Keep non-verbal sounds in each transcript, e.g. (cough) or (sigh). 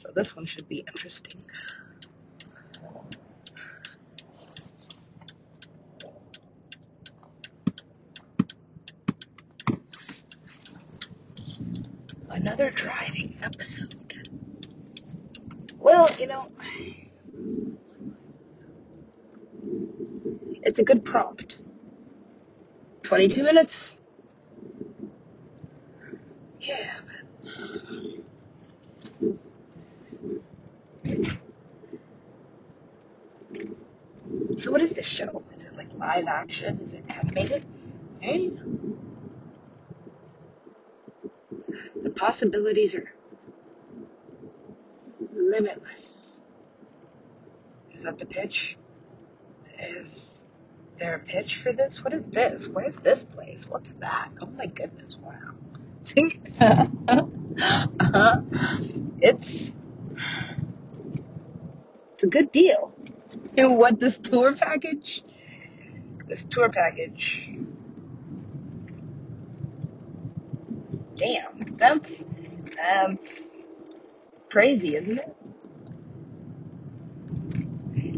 So this one should be interesting. Another driving episode. Well, you know, it's a good prompt. 22 minutes. Yeah, So what is this show? Is it like live action? Is it animated? Hey, the possibilities are limitless. Is that the pitch? Is there a pitch for this? What is this? Where's this place? What's that? Oh my goodness! Wow. (laughs) uh-huh. It's it's a good deal. Know (laughs) what? This tour package. This tour package. Damn, that's that's crazy, isn't it?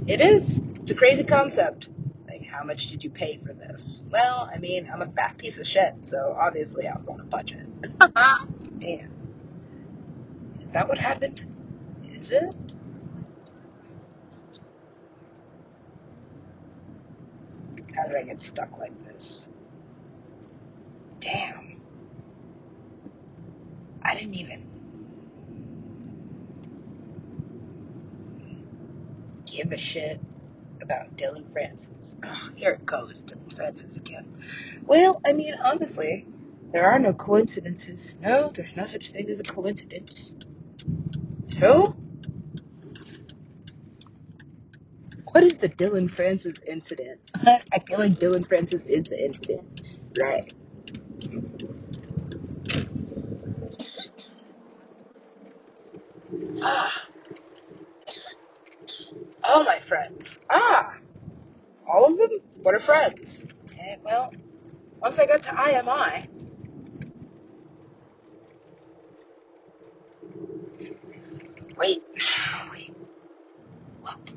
It is. It's a crazy concept. Like, how much did you pay for this? Well, I mean, I'm a fat piece of shit, so obviously I was on a budget. (laughs) (laughs) yes. Is that what happened? Is it? How did I get stuck like this? Damn. I didn't even give a shit about Dillon Francis. Ugh, here it goes, Dillon Francis again. Well, I mean, honestly, there are no coincidences. No, there's no such thing as a coincidence. So, what is the Dillon Francis incident? (laughs) I feel like Dillon Francis is the incident. Right. Ah. All my friends. Ah. All of them? What are friends? Okay, well, once I got to IMI, wait, wait, what?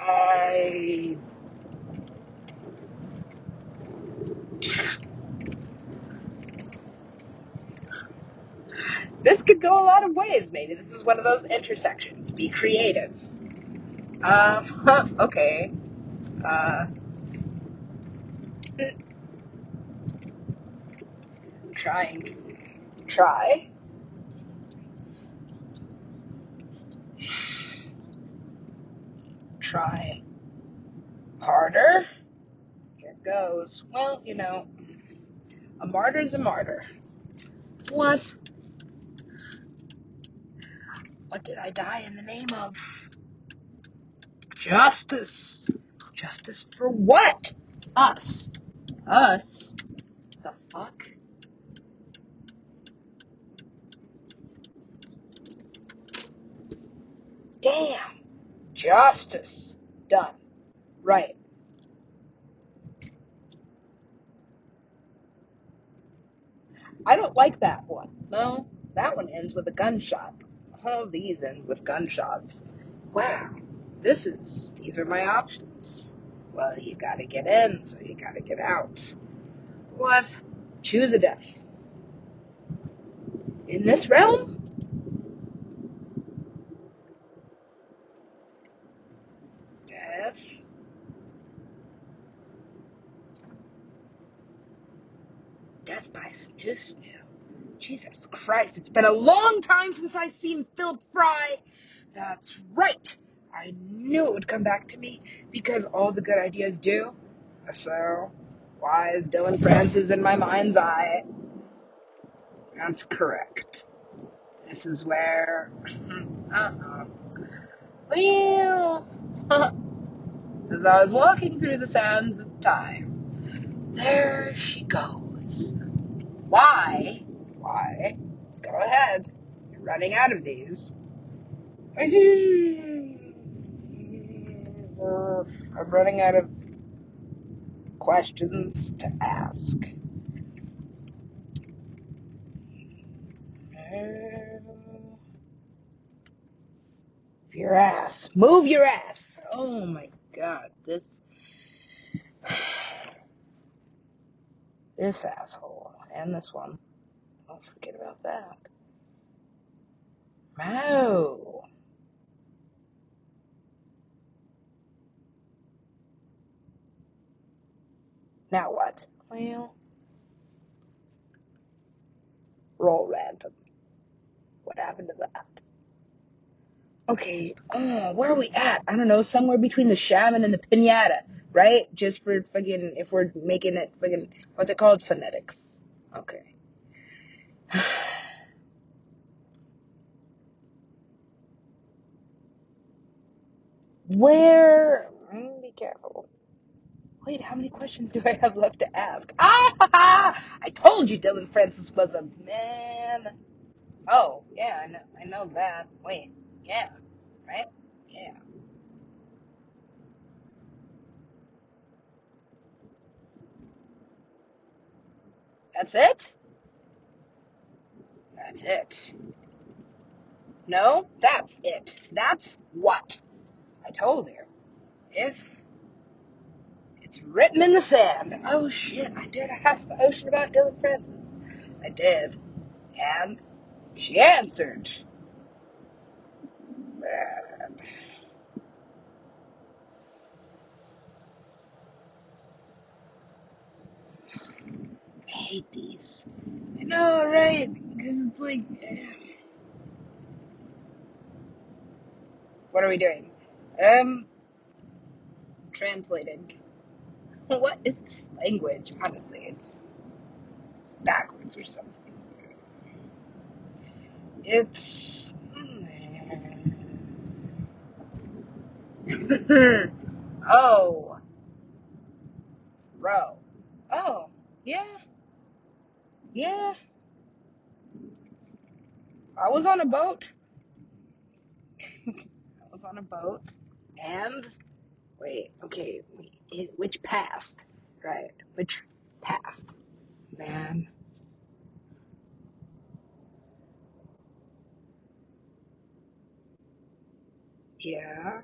I this could go a lot of ways. Maybe this is one of those intersections. Be creative. Um. (laughs) Okay. Uh. Trying. Try. Try harder. Here goes. Well, you know, a martyr's a martyr. What? What did I die in the name of? Justice. Justice for what? Us. Us? The fuck? Damn. Justice. Done. Right. I don't like that one. No, that one ends with a gunshot. All these end with gunshots. Wow. This is, these are my options. Well, you gotta get in, so you gotta get out. What? Choose a death. In this realm? Death. Death by snu snu. Jesus Christ, it's been a long time since I've seen Philip Fry. That's right. I knew it would come back to me because all the good ideas do. So, why is Dillon Francis in my mind's eye? That's correct. This is where. Uh-uh. (laughs) Well, (laughs) as I was walking through the sands of time, there she goes. Why? Why? Go ahead. You're running out of these. Uh, I'm running out of questions to ask. Your ass. Move your ass. Oh my god, this (sighs) this asshole. And this one. Don't forget about that. Oh. Now what? Well, roll random. What happened to that? Okay, oh, where are we at? I don't know, somewhere between the shaman and the pinata, right? Just for fucking, if we're making it fucking, what's it called? Phonetics. Okay. Where, mm, be careful. Wait, how many questions do I have left to ask? Ah! (laughs) I told you Dillon Francis was a man. Oh, yeah, I know, I know that. Wait, yeah, right? Yeah. That's it? That's it. No, that's it. That's what I told you. If it's written in the sand. Oh shit, I did ask the ocean about Dillon Francis. I did. And she answered. Man, I hate. I know, right? Because it's like, what are we doing? Um, translating. What is this language? Honestly, it's backwards or something. It's. (laughs) oh, row. Oh, yeah, yeah. I was on a boat. (laughs) I was on a boat. And, wait, okay, wait, it, which passed? Right, which passed? Man, yeah,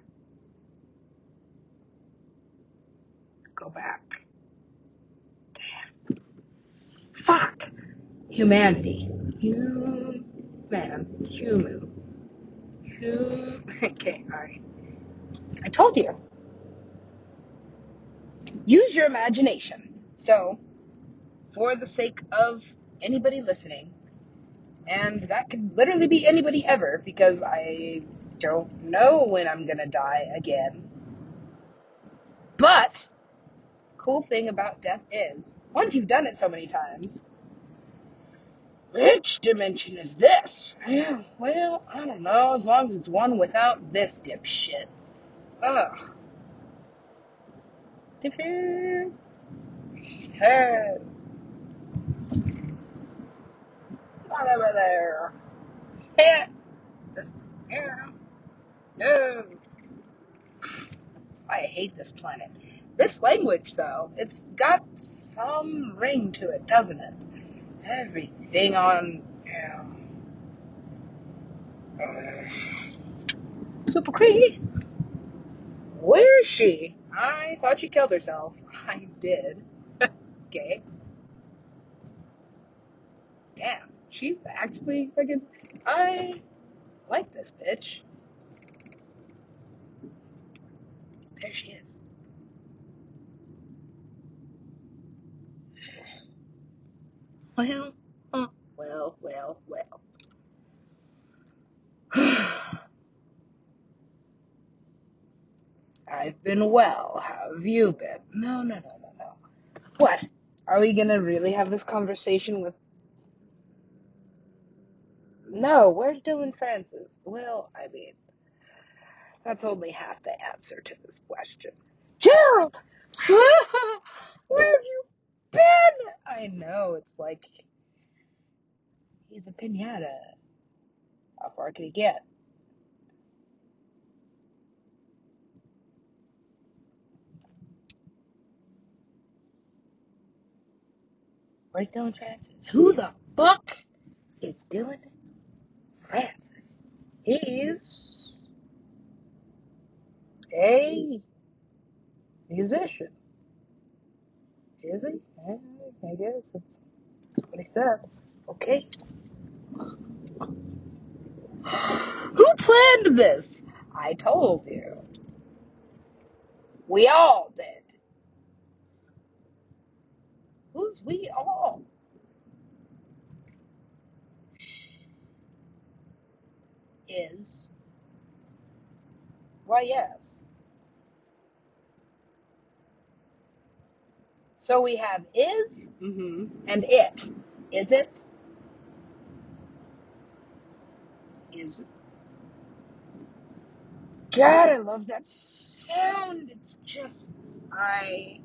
go back. Damn. Fuck! Humanity. Human. Human. (laughs) Human. Okay, alright. I told you. Use your imagination. So, for the sake of anybody listening, and that could literally be anybody ever because I don't know when I'm gonna die again. But, cool thing about death is, once you've done it so many times, which dimension is this? Yeah, well, I don't know, as long as it's one without this dipshit. Ugh. Heads. Not over there. Hit this. Yeah. No. I hate this planet. This language, though, it's got some ring to it, doesn't it? Everything on. Yeah. Uh, Super Cree, where is she? I thought she killed herself. (laughs) I did. (laughs) okay. Damn. She's actually fucking. I like this bitch. There she is. Well, well, well, well. (sighs) I've been well. How have you been? No, no, no, no, no. What? Are we gonna really have this conversation with. No, where's Dillon Francis? Well, I mean, that's only half the answer to this question. Gerald! (laughs) Where have you been? I know, it's like. He's a pinata. Uh, how far could he get? Where's Dillon Francis? Who the fuck is Dillon Francis? He's a musician. Is he? I guess that's what he said. Okay. Who planned this? I told you. We all did. Who's we all? Is. Why, yes. So we have is hmm and it. Is it? God, I love that sound. It's just. I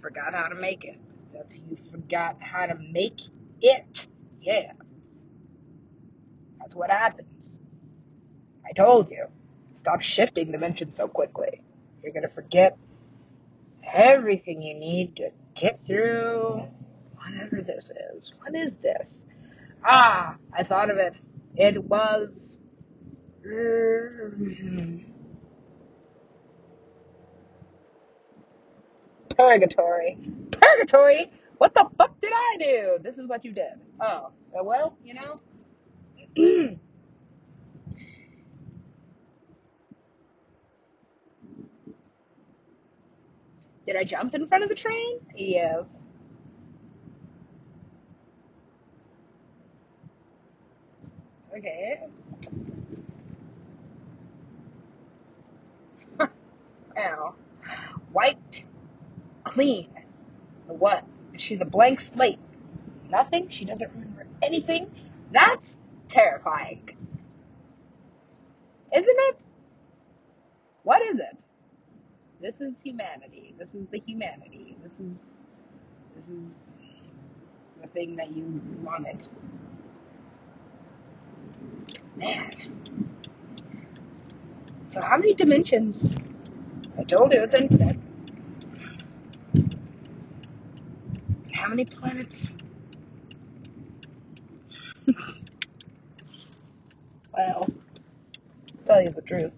forgot how to make it. That's you forgot how to make it. Yeah, that's what happens. I told you. Stop shifting dimensions so quickly. You're gonna forget everything you need to get through whatever this is. What is this? Ah, I thought of it. It was mm, purgatory. Purgatory? What the fuck did I do? This is what you did. Oh, uh, well, you know. (clears throat) did I jump in front of the train? Yes. Okay. (laughs) Ow. Wiped clean. The what? She's a blank slate. Nothing. She doesn't remember anything. That's terrifying, isn't it? What is it? This is humanity. This is the humanity. This is this is the thing that you wanted. Man. So how many dimensions? I told you it's infinite. How many planets? (laughs) Well, tell you the truth,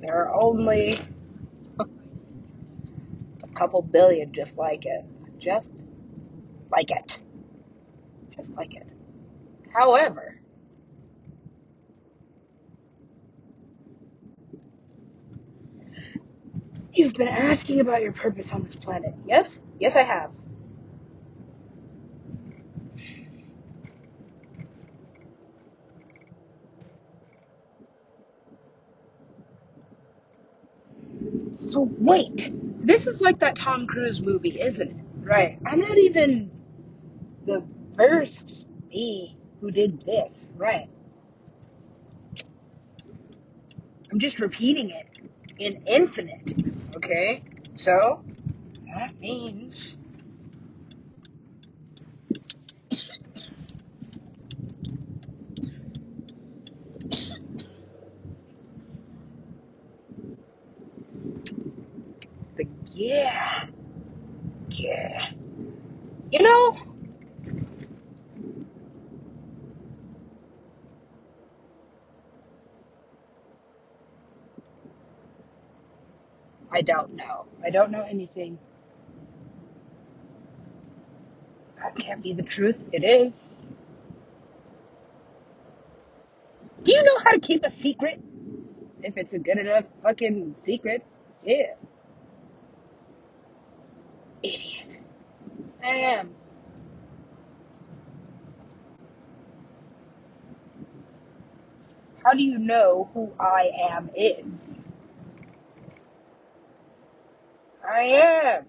there are only a couple billion just like it. Just like it. Just like it. However, you've been asking about your purpose on this planet. Yes? Yes, I have. So wait, this is like that Tom Cruise movie, isn't it? Right. I'm not even the first me who did this. Right. I'm just repeating it in infinite. Okay? So, that means the yeah. Yeah. You know, I don't know. I don't know anything. That can't be the truth. It is. Do you know how to keep a secret? If it's a good enough fucking secret. Yeah. Idiot. I am. How do you know who I am is? I am.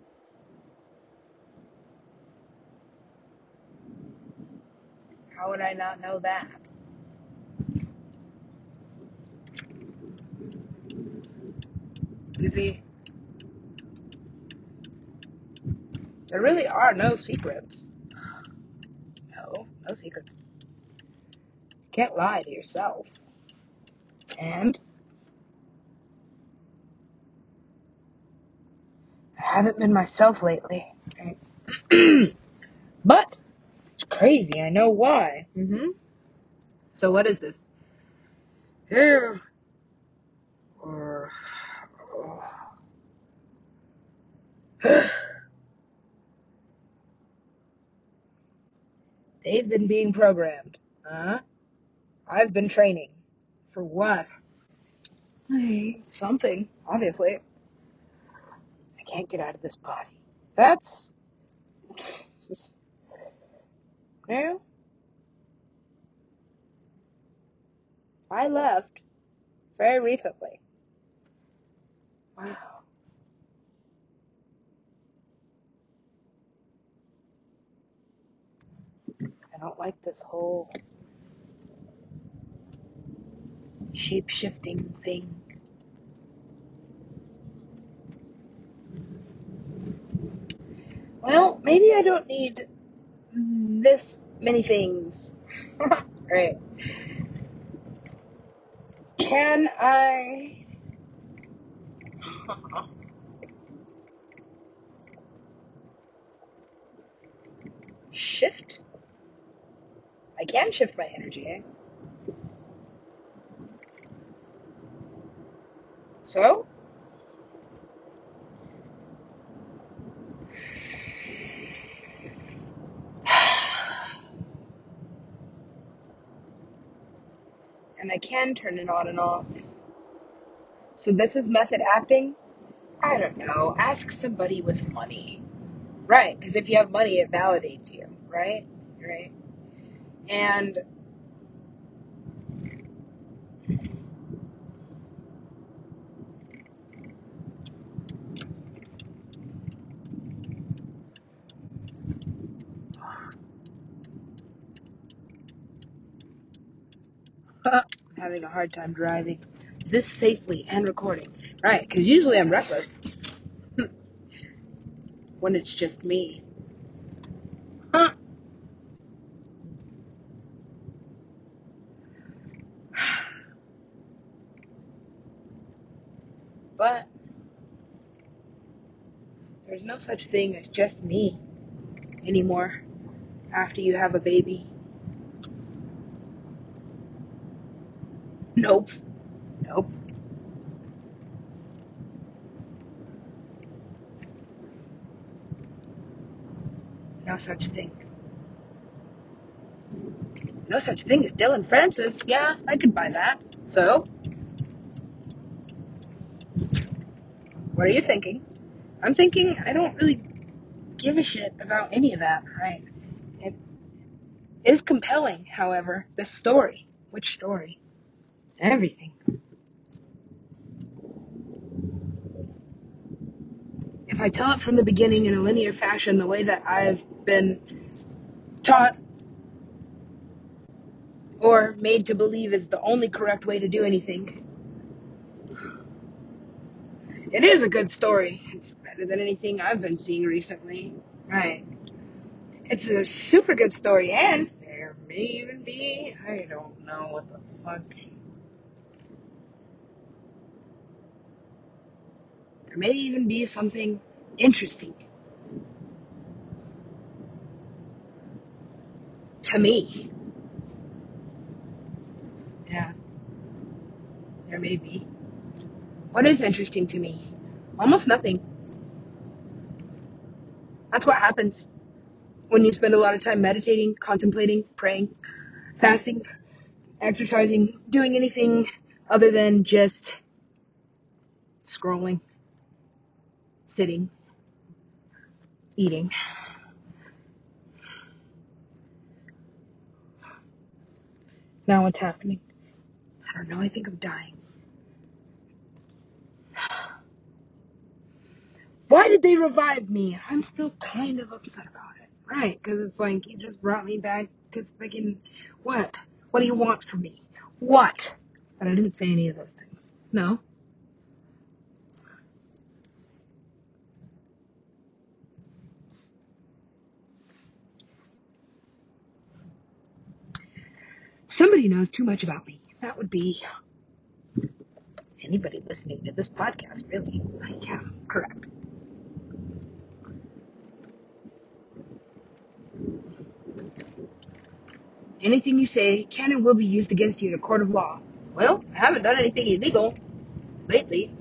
How would I not know that? You see, there really are no secrets. No, no secrets. You can't lie to yourself. And haven't been myself lately. (clears throat) but it's crazy. I know why. Mm-hmm. So what is this? Here or (sighs) they've been being programmed. Huh? I've been training. For what? Something, obviously. Can't get out of this body. That's no. I left very recently. Wow. I don't like this whole shape shifting thing. Well, maybe I don't need this many things. (laughs) right. Can I shift? I can shift my energy, eh? So? And I can turn it on and off. So this is method acting? I don't know. Ask somebody with money. Right, because if you have money, it validates you, right? Right. And I'm having a hard time driving this safely and recording. Right, because usually I'm reckless (laughs) when it's just me. Huh. (sighs) But there's no such thing as just me anymore after you have a baby. Nope. Nope. No such thing. No such thing as Dillon Francis. Yeah, I could buy that. So, what are you thinking? I'm thinking I don't really give a shit about any of that, right? It is compelling, however, this story. Which story? Everything. If I tell it from the beginning in a linear fashion, the way that I've been taught or made to believe is the only correct way to do anything, it is a good story. It's better than anything I've been seeing recently. Right. It's a super good story, and there may even be, I don't know what the fuck. There may even be something interesting to me. Yeah, there may be. What is interesting to me? Almost nothing. That's what happens when you spend a lot of time meditating, contemplating, praying, fasting, exercising, doing anything other than just scrolling, sitting, eating. Now what's happening? I don't know. I think I'm dying. Why did they revive me? I'm still kind of upset about it. Right, because it's like, you just brought me back to freaking. What? What do you want from me? What? But I didn't say any of those things. No. Knows too much about me. That would be anybody listening to this podcast, really. Yeah, correct. Anything you say can and will be used against you in a court of law. Well, I haven't done anything illegal lately. (laughs)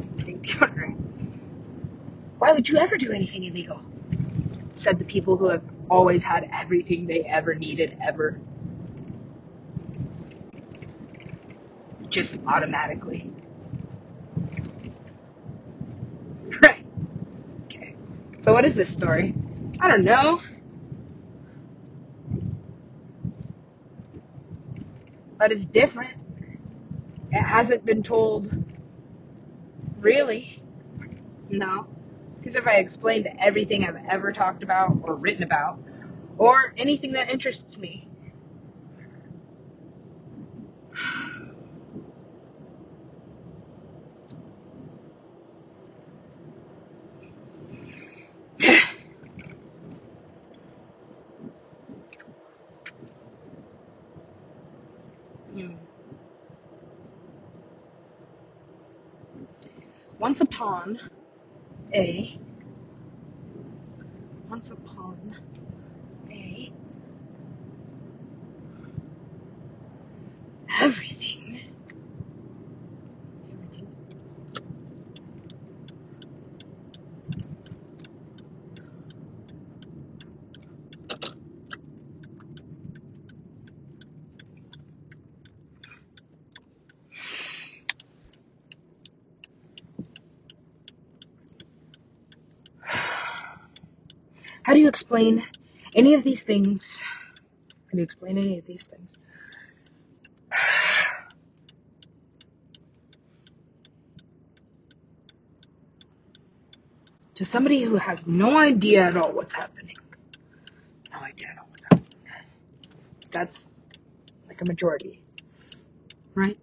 Why would you ever do anything illegal? Said the people who have always had everything they ever needed ever. Just automatically. Right. Okay. So, what is this story? I don't know. But it's different. It hasn't been told. Really? No. Because if I explained everything I've ever talked about or written about, or anything that interests me, hmm. Upon a once upon a everything everything how do you explain any of these things? How do you explain any of these things? (sighs) To somebody who has no idea at all what's happening. No idea at all what's happening. That's like a majority. Right